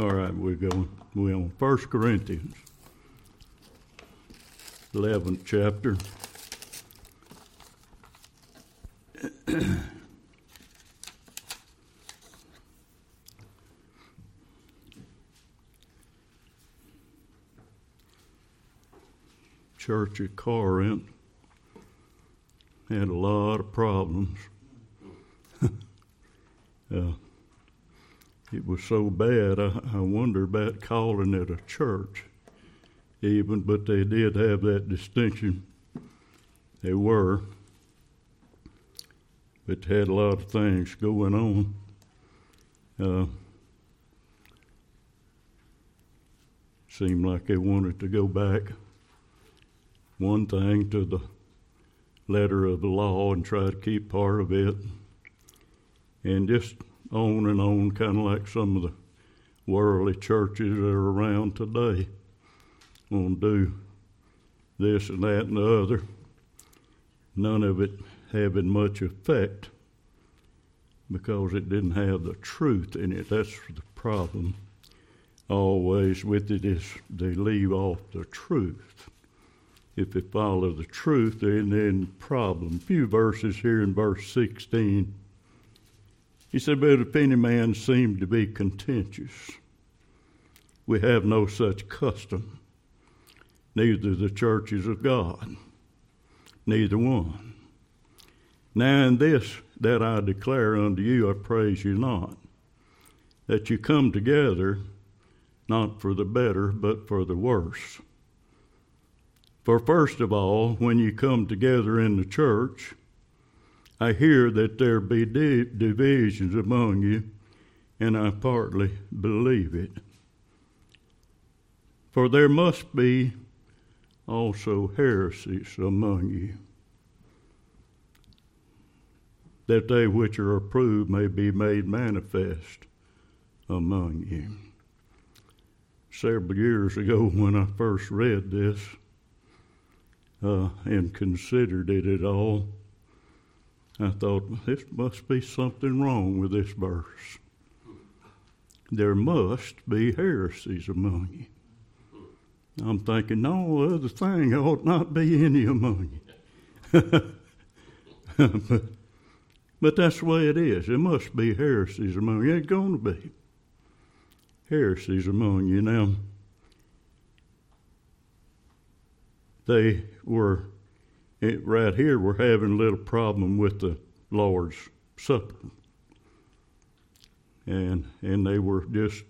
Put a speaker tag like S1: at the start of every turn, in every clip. S1: All right, we're going, we're on First Corinthians, eleventh chapter. Church at Corinth had a lot of problems. uh, it was so bad, I, I wonder about calling it a church, even, but they did have that distinction. They were, but had a lot of things going on. Uh, seemed like they wanted to go back one thing to the letter of the law and try to keep part of it and just on and on, kind of like some of the worldly churches that are around today. gonna do this and that and the other. None of it having much effect because it didn't have the truth in it. That's the problem always with it is they leave off the truth. If they follow the truth, they're in problem. A few verses here in verse 16 he said, But if any man seem to be contentious, we have no such custom, neither the churches of God, neither one. Now, in this that I declare unto you, I praise you not, that you come together not for the better, but for the worse. For first of all, when you come together in the church, I hear that there be di- divisions among you, and I partly believe it. For there must be also heresies among you, that they which are approved may be made manifest among you. Several years ago, when I first read this uh, and considered it at all, I thought, this must be something wrong with this verse. There must be heresies among you. I'm thinking, no other thing ought not be any among you. but, but that's the way it is. There must be heresies among you. It's going to be heresies among you. Now, they were it, right here we're having a little problem with the Lord's Supper. And, and they were just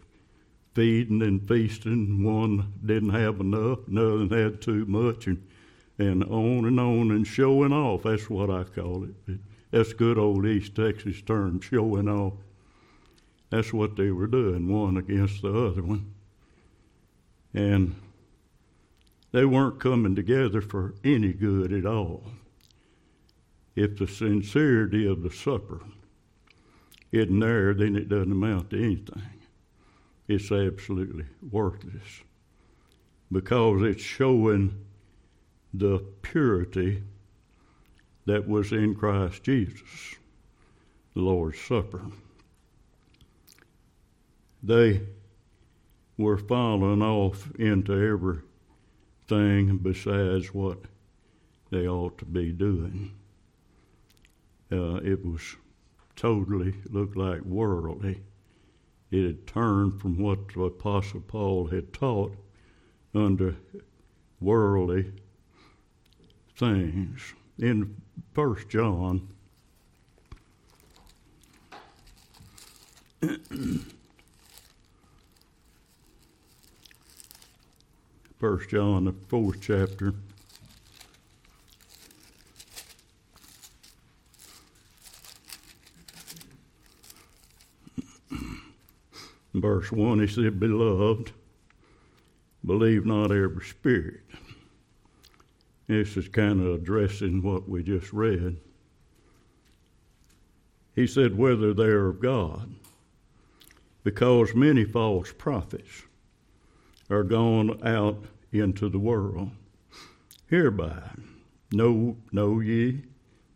S1: feeding and feasting. One didn't have enough, another had too much, and, and on and on and showing off. That's what I call it. that's good old East Texas term, showing off. That's what they were doing, one against the other one. And they weren't coming together for any good at all. If the sincerity of the supper isn't there, then it doesn't amount to anything. It's absolutely worthless because it's showing the purity that was in Christ Jesus, the Lord's Supper. They were falling off into every thing besides what they ought to be doing. Uh, it was totally looked like worldly. It had turned from what the Apostle Paul had taught under worldly things. In First John, First John, the fourth chapter. Verse 1, he said, Beloved, believe not every spirit. This is kind of addressing what we just read. He said, Whether they are of God, because many false prophets are gone out into the world. Hereby know, know ye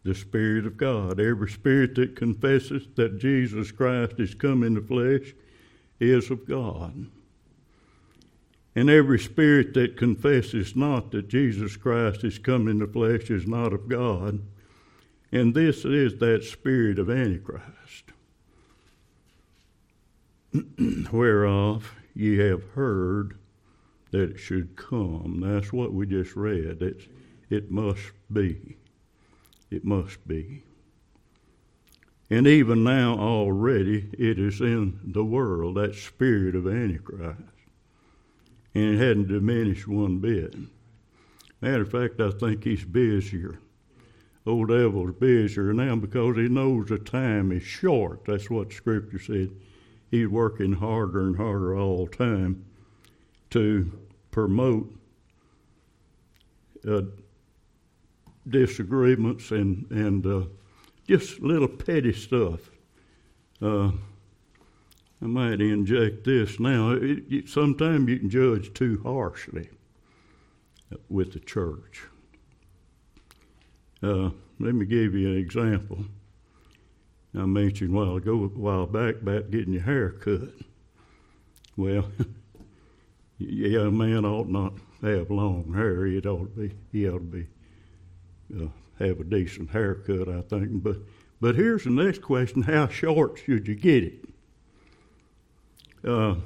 S1: the Spirit of God. Every spirit that confesseth that Jesus Christ is come in the flesh is of God. And every spirit that confesses not that Jesus Christ is come in the flesh is not of God. And this is that spirit of Antichrist, whereof ye have heard that it should come. That's what we just read. It's, it must be. It must be. And even now, already, it is in the world, that spirit of Antichrist. And it hadn't diminished one bit. Matter of fact, I think he's busier. Old devil's busier now because he knows the time is short. That's what Scripture said. He's working harder and harder all the time to promote uh, disagreements and, and uh, just little petty stuff. Uh, I might inject this now. It, it, sometimes you can judge too harshly uh, with the church. Uh, let me give you an example. I mentioned a while ago, a while back, about getting your hair cut. Well, a young man ought not have long hair. It ought to be he ought to be uh, have a decent haircut, I think. But but here's the next question: How short should you get it? Uh,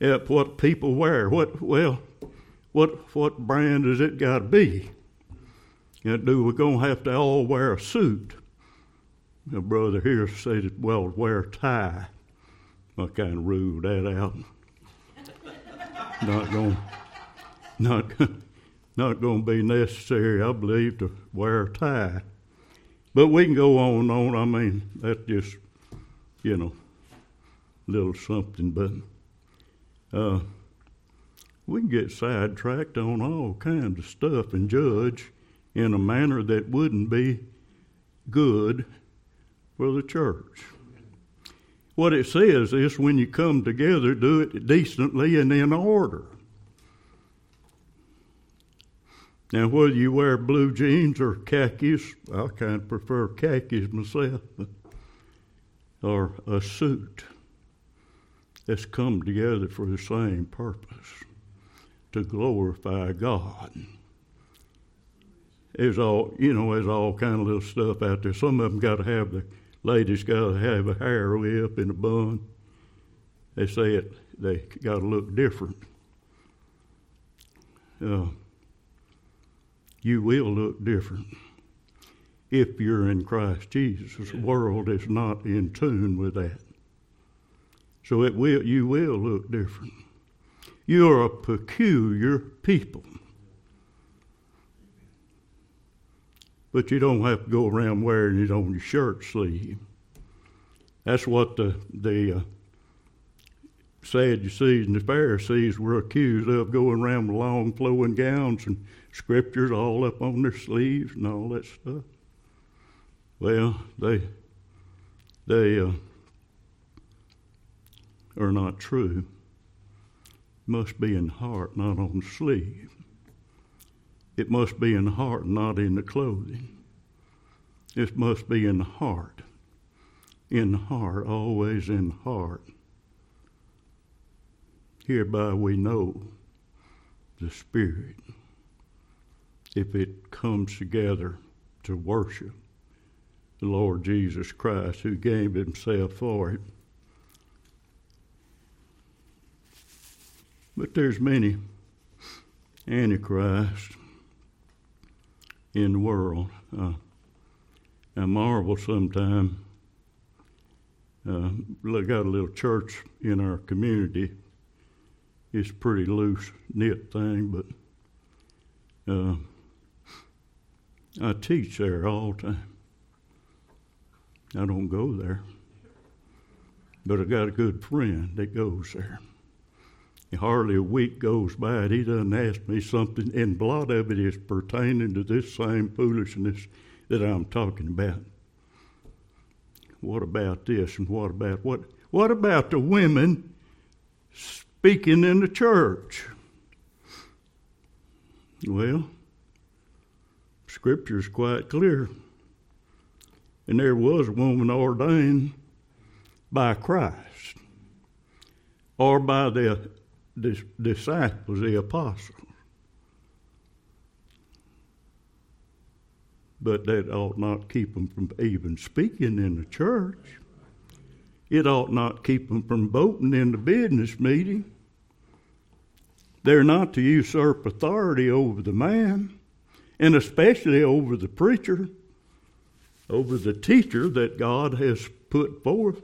S1: at what people wear? What well, what what brand has it got to be? And do we gonna have to all wear a suit? My brother here said, "Well, wear a tie." I kind of ruled that out not going not not going to be necessary, I believe, to wear a tie. But we can go on and on. I mean, that's just you know, little something. But uh, we can get sidetracked on all kinds of stuff and judge in a manner that wouldn't be good for the church what it says is when you come together, do it decently and in order. Now, whether you wear blue jeans or khakis, I kind of prefer khakis myself, or a suit that's come together for the same purpose to glorify God. There's all, you know, there's all kind of little stuff out there. Some of them got to have the Ladies got to have a hair up in a bun. They say it, they got to look different. Uh, you will look different if you're in Christ Jesus. The world is not in tune with that. So it will, you will look different. You're a peculiar people. but you don't have to go around wearing it on your shirt sleeve. That's what the, the uh, Sadducees and the Pharisees were accused of going around with long flowing gowns and scriptures all up on their sleeves and all that stuff. Well, they they uh, are not true. Must be in heart, not on sleeve. It must be in the heart, not in the clothing. It must be in the heart. In the heart, always in the heart. Hereby we know the Spirit if it comes together to worship the Lord Jesus Christ who gave himself for it. But there's many antichrists in the world. Uh, I marvel sometimes. Uh, got a little church in our community. It's a pretty loose knit thing, but uh, I teach there all the time. I don't go there, but I got a good friend that goes there hardly a week goes by and he doesn't ask me something, and a lot of it is pertaining to this same foolishness that I'm talking about. What about this and what about what? What about the women speaking in the church? Well, Scripture's quite clear. And there was a woman ordained by Christ or by the dis- disciples, the apostles. But that ought not keep them from even speaking in the church. It ought not keep them from voting in the business meeting. They're not to usurp authority over the man, and especially over the preacher, over the teacher that God has put forth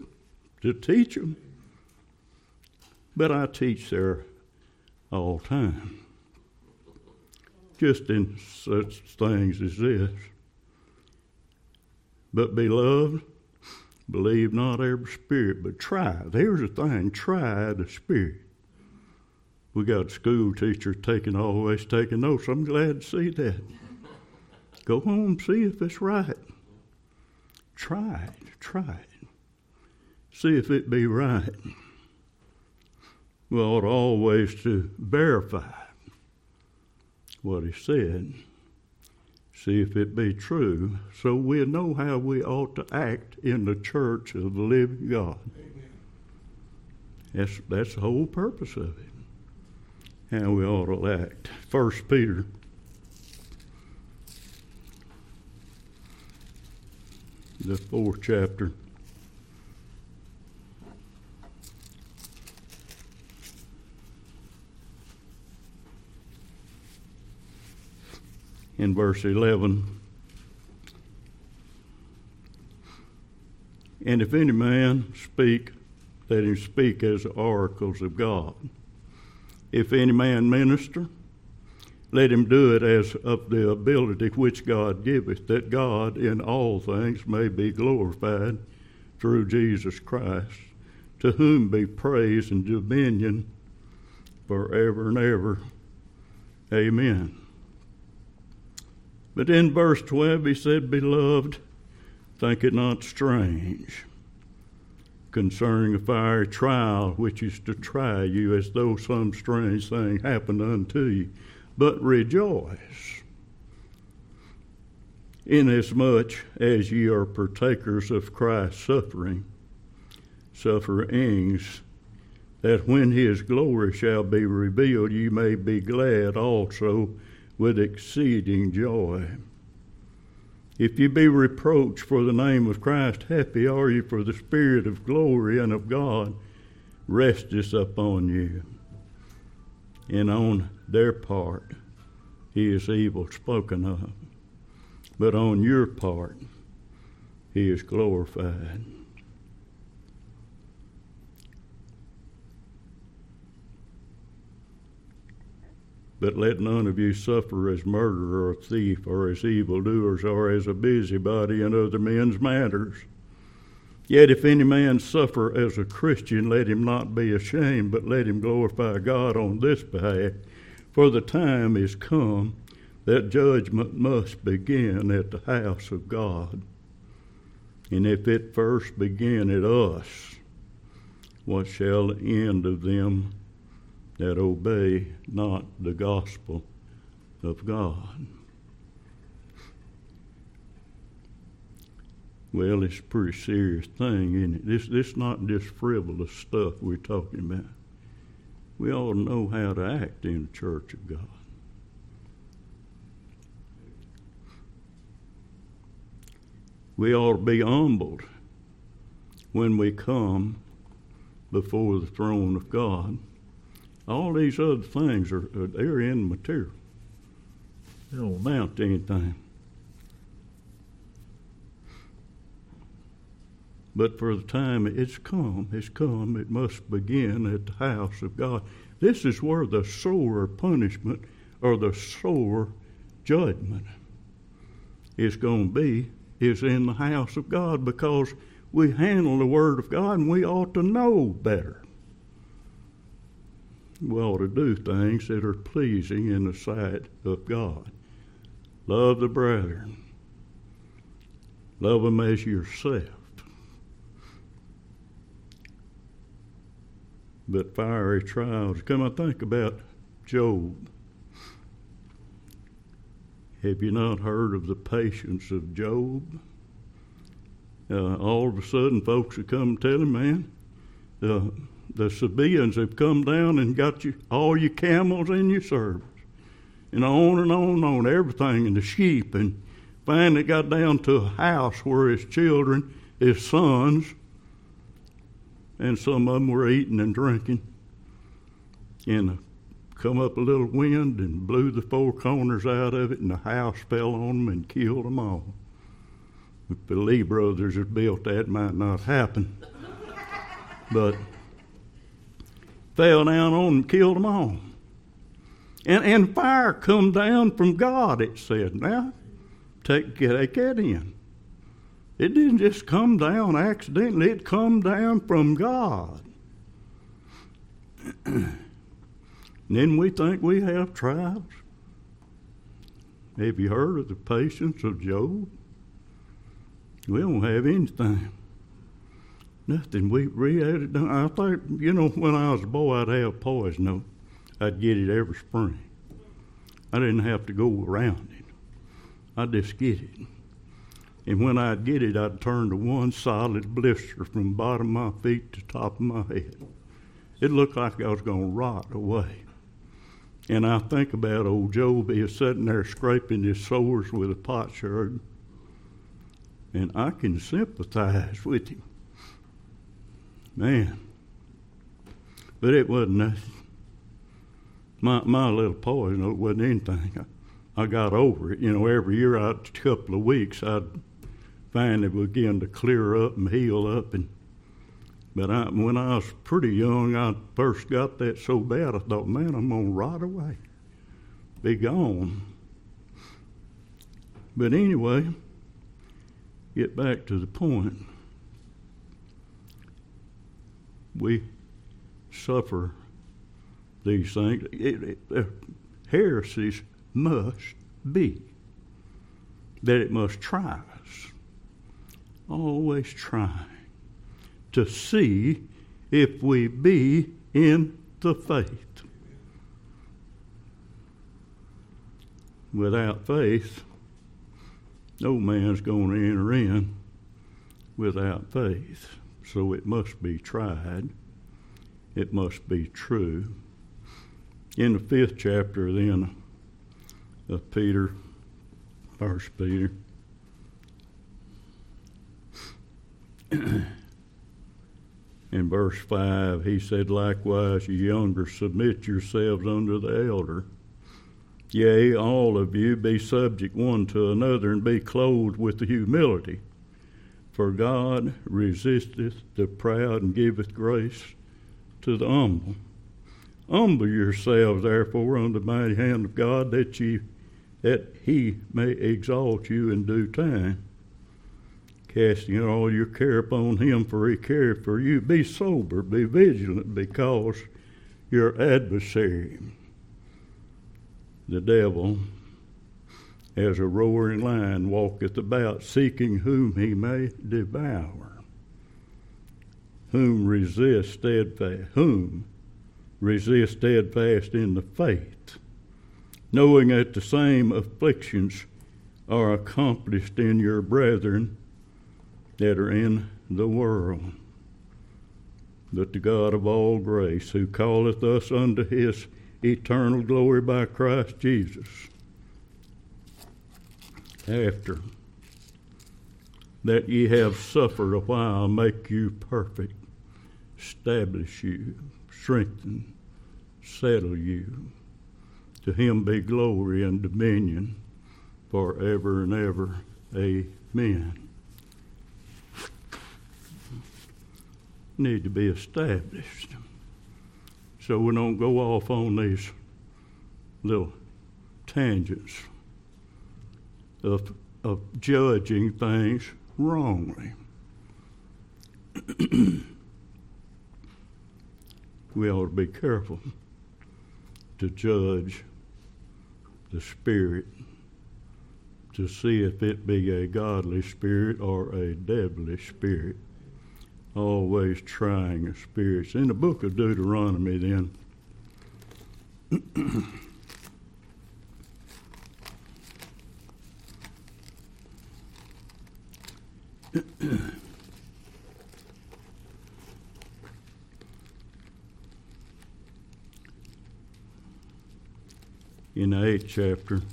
S1: to teach them but I teach there all time. Just in such things as this. But beloved, believe not every spirit, but try. Here's a thing try the spirit. We got school teachers taking always taking notes. I'm glad to see that. Go home, see if it's right. Try it, try it. See if it be right we ought always to verify what he said, see if it be true, so we know how we ought to act in the church of the living God. That's, that's the whole purpose of it, how we ought to act. First Peter. The fourth chapter. in verse 11. And if any man speak, let him speak as the oracles of God. If any man minister, let him do it as of the ability which God giveth, that God in all things may be glorified through Jesus Christ, to whom be praise and dominion forever and ever. Amen. But in verse 12, he said, Beloved, think it not strange concerning a fiery trial which is to try you as though some strange thing happened unto you, but rejoice inasmuch as ye are partakers of Christ's suffering, sufferings, that when his glory shall be revealed, ye may be glad also with exceeding joy. If you be reproached for the name of Christ, happy are you, for the Spirit of glory and of God resteth upon you. And on their part, he is evil spoken of. But on your part, he is glorified. But let none of you suffer as murderer or thief or as evildoers or as a busybody in other men's matters. Yet if any man suffer as a Christian, let him not be ashamed, but let him glorify God on this behalf. For the time is come that judgment must begin at the house of God. And if it first begin at us, what shall the end of them that obey not the gospel of God. Well, it's a pretty serious thing, isn't it? This this not just frivolous stuff we're talking about. We all know how to act in the church of God. We ought to be humbled when we come before the throne of God all these other things are uh, they're immaterial. They don't amount to anything. But for the time it's come, it's come, it must begin at the house of God. This is where the sore punishment or the sore judgment is going to be, is in the house of God because we handle the Word of God and we ought to know better well to do things that are pleasing in the sight of God. Love the brethren. Love them as yourself. But fiery trials come. I think about Job. Have you not heard of the patience of Job? Uh, all of a sudden, folks would come and tell him, man, uh, the Sabaeans have come down and got you all your camels and your servants, and on and on and on, everything and the sheep, and finally got down to a house where his children, his sons, and some of them were eating and drinking. And uh, come up a little wind and blew the four corners out of it, and the house fell on them and killed them all. If the Lee brothers had built that, might not happen. but fell down on and killed them all. And, and fire come down from God, it said. Now, take, take that in. It didn't just come down accidentally, it come down from God. then we think we have trials. Have you heard of the patience of Job? We don't have anything nothing. We, we had it done. I think, you know, when I was a boy, I'd have poison. No, I'd get it every spring. I didn't have to go around it. I'd just get it. And when I'd get it, I'd turn to one solid blister from bottom of my feet to top of my head. It looked like I was going to rot away. And I think about old Job, he was sitting there scraping his sores with a potsherd. And I can sympathize with him. Man. But it wasn't nothing. My, my little poison, it wasn't anything. I, I got over it. You know, every year, a couple of weeks, I'd finally begin to clear up and heal up. And But I, when I was pretty young, I first got that so bad, I thought, man, I'm going to rot away, be gone. But anyway, get back to the point. we suffer these things. It, it, heresies must be, that it must try us, always trying to see if we be in the faith. Without faith, no man's going to enter in without faith so it must be tried, it must be true. In the fifth chapter, then, of Peter, First Peter, in verse 5, he said, Likewise, ye younger, submit yourselves unto the elder. Yea, all of you be subject one to another and be clothed with humility. For God resisteth the proud and giveth grace to the humble. Humble yourselves, therefore, under the mighty hand of God, that ye that he may exalt you in due time. Casting all your care upon him, for he careth for you. Be sober, be vigilant, because your adversary, the devil, as a roaring lion walketh about, seeking whom he may devour. Whom resist steadfast, whom resist steadfast in the faith, knowing that the same afflictions are accomplished in your brethren that are in the world. But the God of all grace, who calleth us unto his eternal glory by Christ Jesus, after that ye have suffered a while, make you perfect, establish you, strengthen, settle you. To him be glory and dominion forever and ever. Amen. Need to be established. So we don't go off on these little tangents of, of judging things wrongly. we ought to be careful to judge the spirit to see if it be a godly spirit or a devilish spirit, always trying the spirits. In the book of Deuteronomy, then. in the eighth chapter.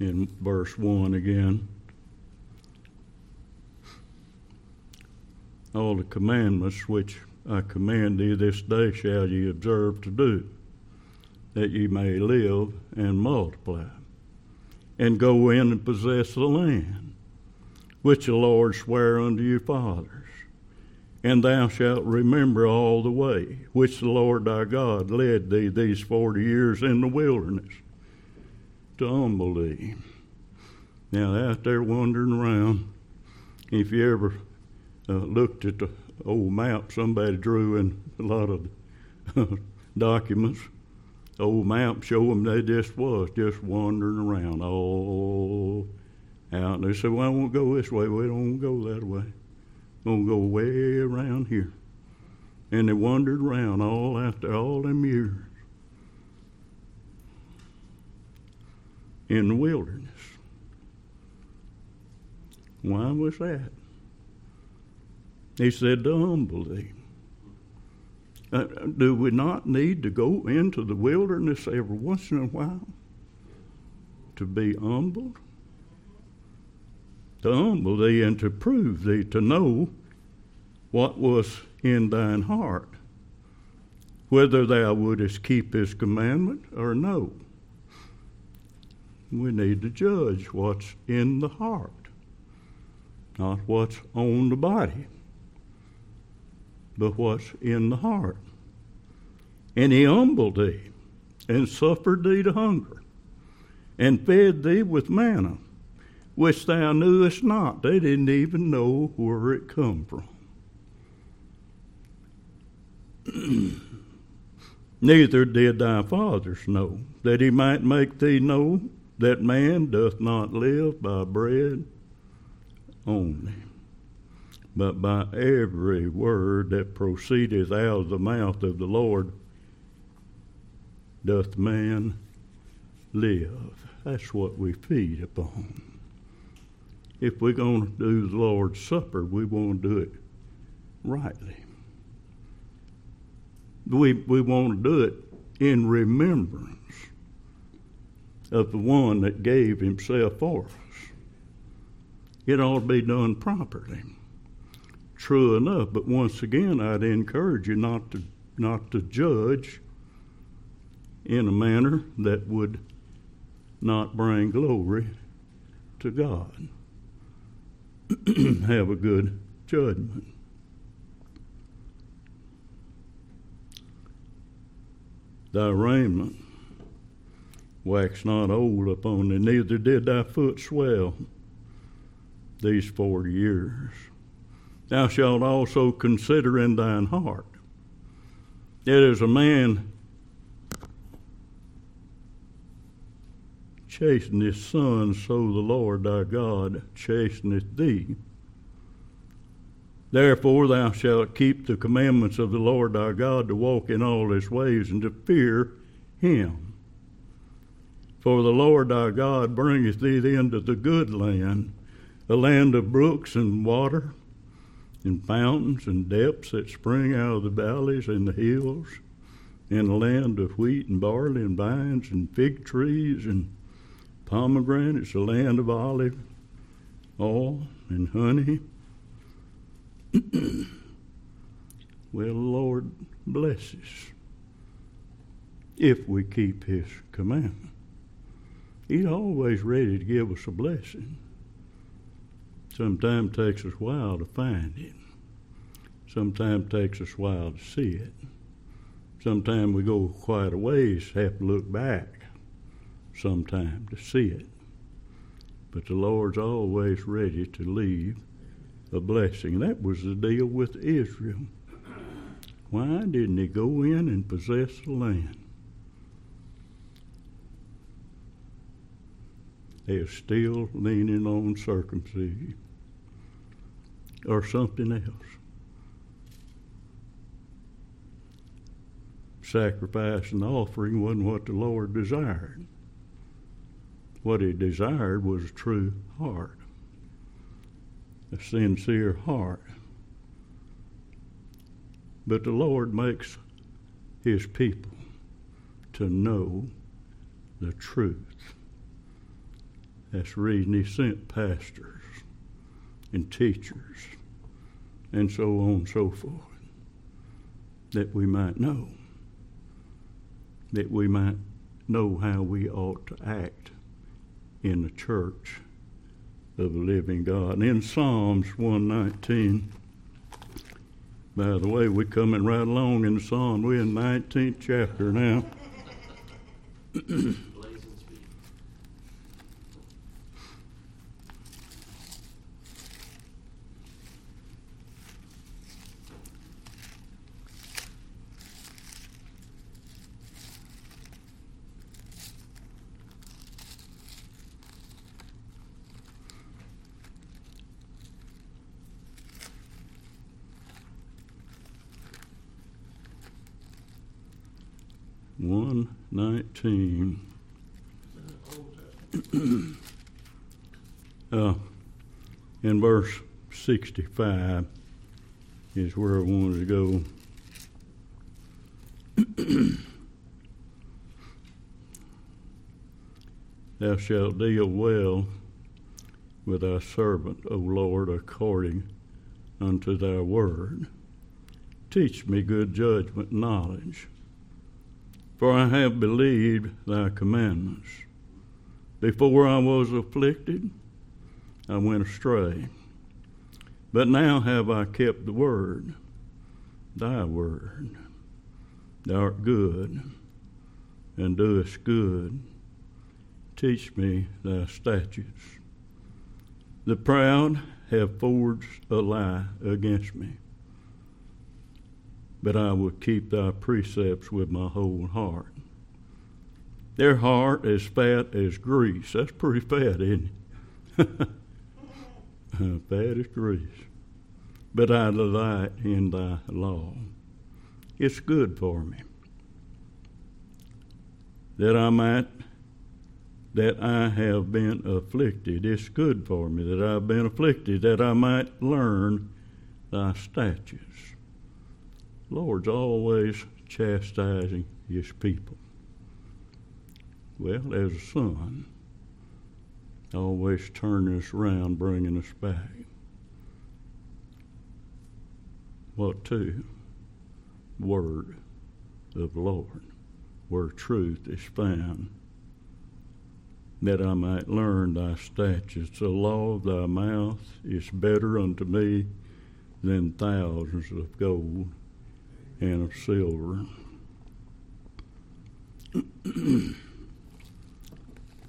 S1: in verse 1 again. All the commandments which I command thee this day shall ye observe to do, that ye may live and multiply, and go in and possess the land, which the Lord sware unto your fathers. And thou shalt remember all the way which the Lord thy God led thee these forty years in the wilderness to humble thee. Now, out there wandering around, if you ever uh, looked at the old map somebody drew in a lot of documents. Old map show them they just was just wandering around all out. And they said, "Well, I won't go this way. We don't go that way. we will gonna go way around here." And they wandered around all after all them years in the wilderness. Why was that? He said to humble thee. Uh, do we not need to go into the wilderness every once in a while to be humbled? To humble thee and to prove thee, to know what was in thine heart, whether thou wouldst keep his commandment or no. We need to judge what's in the heart, not what's on the body but what's in the heart. And he humbled thee, and suffered thee to hunger, and fed thee with manna, which thou knewest not. They didn't even know where it come from. Neither did thy fathers know, that he might make thee know that man doth not live by bread only but by every word that proceedeth out of the mouth of the Lord doth man live. That's what we feed upon. If we're going to do the Lord's Supper, we want to do it rightly. We, we want to do it in remembrance of the one that gave himself for us. It ought to be done properly true enough. But once again, I'd encourage you not to not to judge in a manner that would not bring glory to God. Have a good judgment. Thy raiment waxed not old upon thee, neither did thy foot swell these four years thou shalt also consider in thine heart. as a man chasten his son, so the Lord thy God chasteneth thee. Therefore thou shalt keep the commandments of the Lord thy God to walk in all his ways and to fear him. For the Lord thy God bringeth thee into the good land, the land of brooks and water, in fountains and depths that spring out of the valleys and the hills, in a land of wheat and barley and vines and fig trees and pomegranates, a land of olive oil and honey. well, Lord bless us if we keep His commandment. He's always ready to give us a blessing. Sometimes takes us a while to find it. Sometimes takes us a while to see it. Sometimes we go quite a ways, have to look back sometime to see it. But the Lord's always ready to leave a blessing. That was the deal with Israel. Why didn't he go in and possess the land? They are still leaning on circumcision or something else. Sacrifice and offering wasn't what the Lord desired. What he desired was a true heart, a sincere heart. But the Lord makes his people to know the truth. That's the reason he sent pastors and teachers and so on and so forth, that we might know, that we might know how we ought to act in the church of the living God. And in Psalms 119, by the way, we're coming right along in the Psalm. We're in 19th chapter now. 119. uh, in verse 65 is where I wanted to go. Thou shalt deal well with thy servant, O Lord, according unto thy word. Teach me good judgment, knowledge for I have believed thy commandments. Before I was afflicted, I went astray. But now have I kept the word, thy word. Thou art good, and doest good. Teach me thy statutes. The proud have forged a lie against me but I will keep thy precepts with my whole heart. Their heart is fat as grease. That's pretty fat, isn't it? Uh, fat as grease. But I delight in thy law. It's good for me. That I might, that I have been afflicted. It's good for me that I've been afflicted, that I might learn thy statutes. Lord's always chastising his people. Well, as a son, always turning us around, bringing us back. What two? Word of Lord, where truth is found, that I might learn thy statutes. The law of thy mouth is better unto me than thousands of gold and of silver.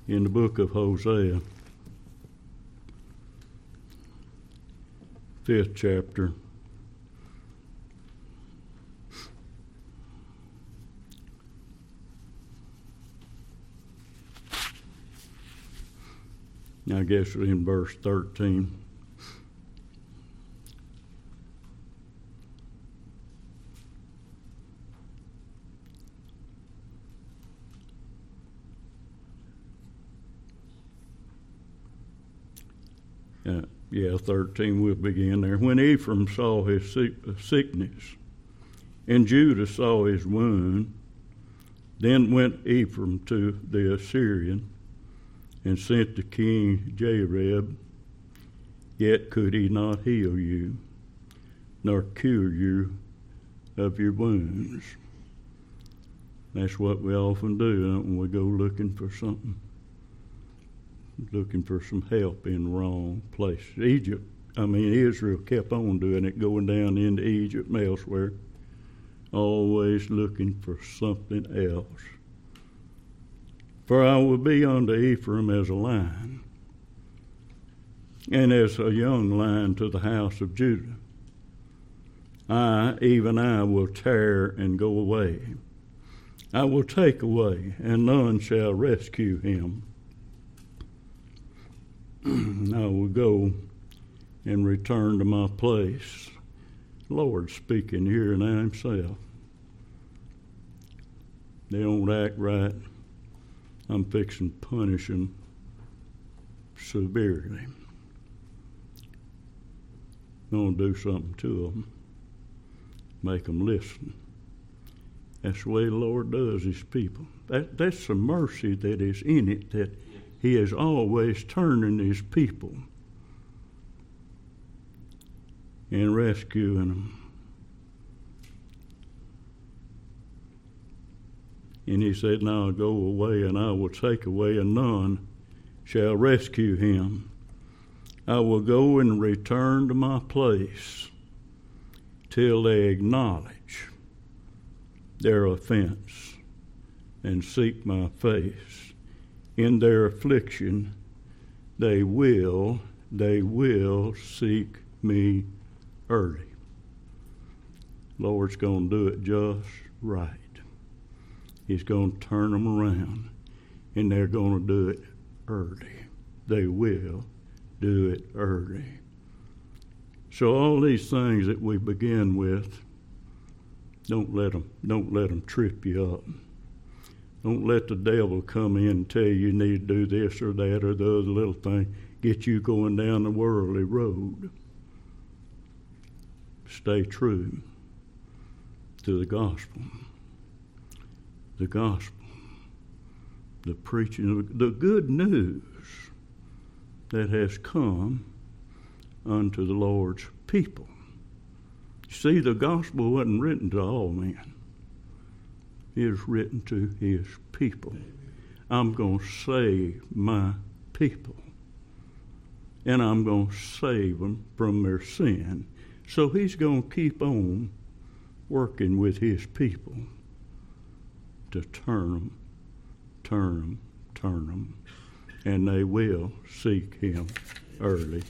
S1: in the book of Hosea, fifth chapter, I guess in verse 13. yeah, 13, we'll begin there. When Ephraim saw his sickness and Judah saw his wound, then went Ephraim to the Assyrian and sent to King Jareb, yet could he not heal you, nor cure you of your wounds. That's what we often do, don't we? We go looking for something looking for some help in wrong place. Egypt, I mean, Israel kept on doing it, going down into Egypt and elsewhere, always looking for something else. For I will be unto Ephraim as a lion, and as a young lion to the house of Judah. I, even I, will tear and go away. I will take away, and none shall rescue him. I will go and return to my place. Lord speaking here and now himself. They don't act right. I'm fixing to punish them severely. I'm going to do something to them, make them listen. That's the way the Lord does his people. That, that's the mercy that is in it that he is always turning his people and rescuing them. And he said, Now go away, and I will take away, and none shall rescue him. I will go and return to my place till they acknowledge their offense and seek my face in their affliction, they will, they will seek me early. Lord's going to do it just right. He's going to turn them around, and they're going to do it early. They will do it early. So all these things that we begin with, don't let them, don't let them trip you up. Don't let the devil come in and tell you you need to do this or that or the other little thing, get you going down the worldly road. Stay true to the gospel. The gospel. The preaching, the good news that has come unto the Lord's people. See, the gospel wasn't written to all men is written to his people. I'm going to save my people. And I'm going to save them from their sin. So he's going to keep on working with his people to turn them, turn them, turn them. And they will seek him early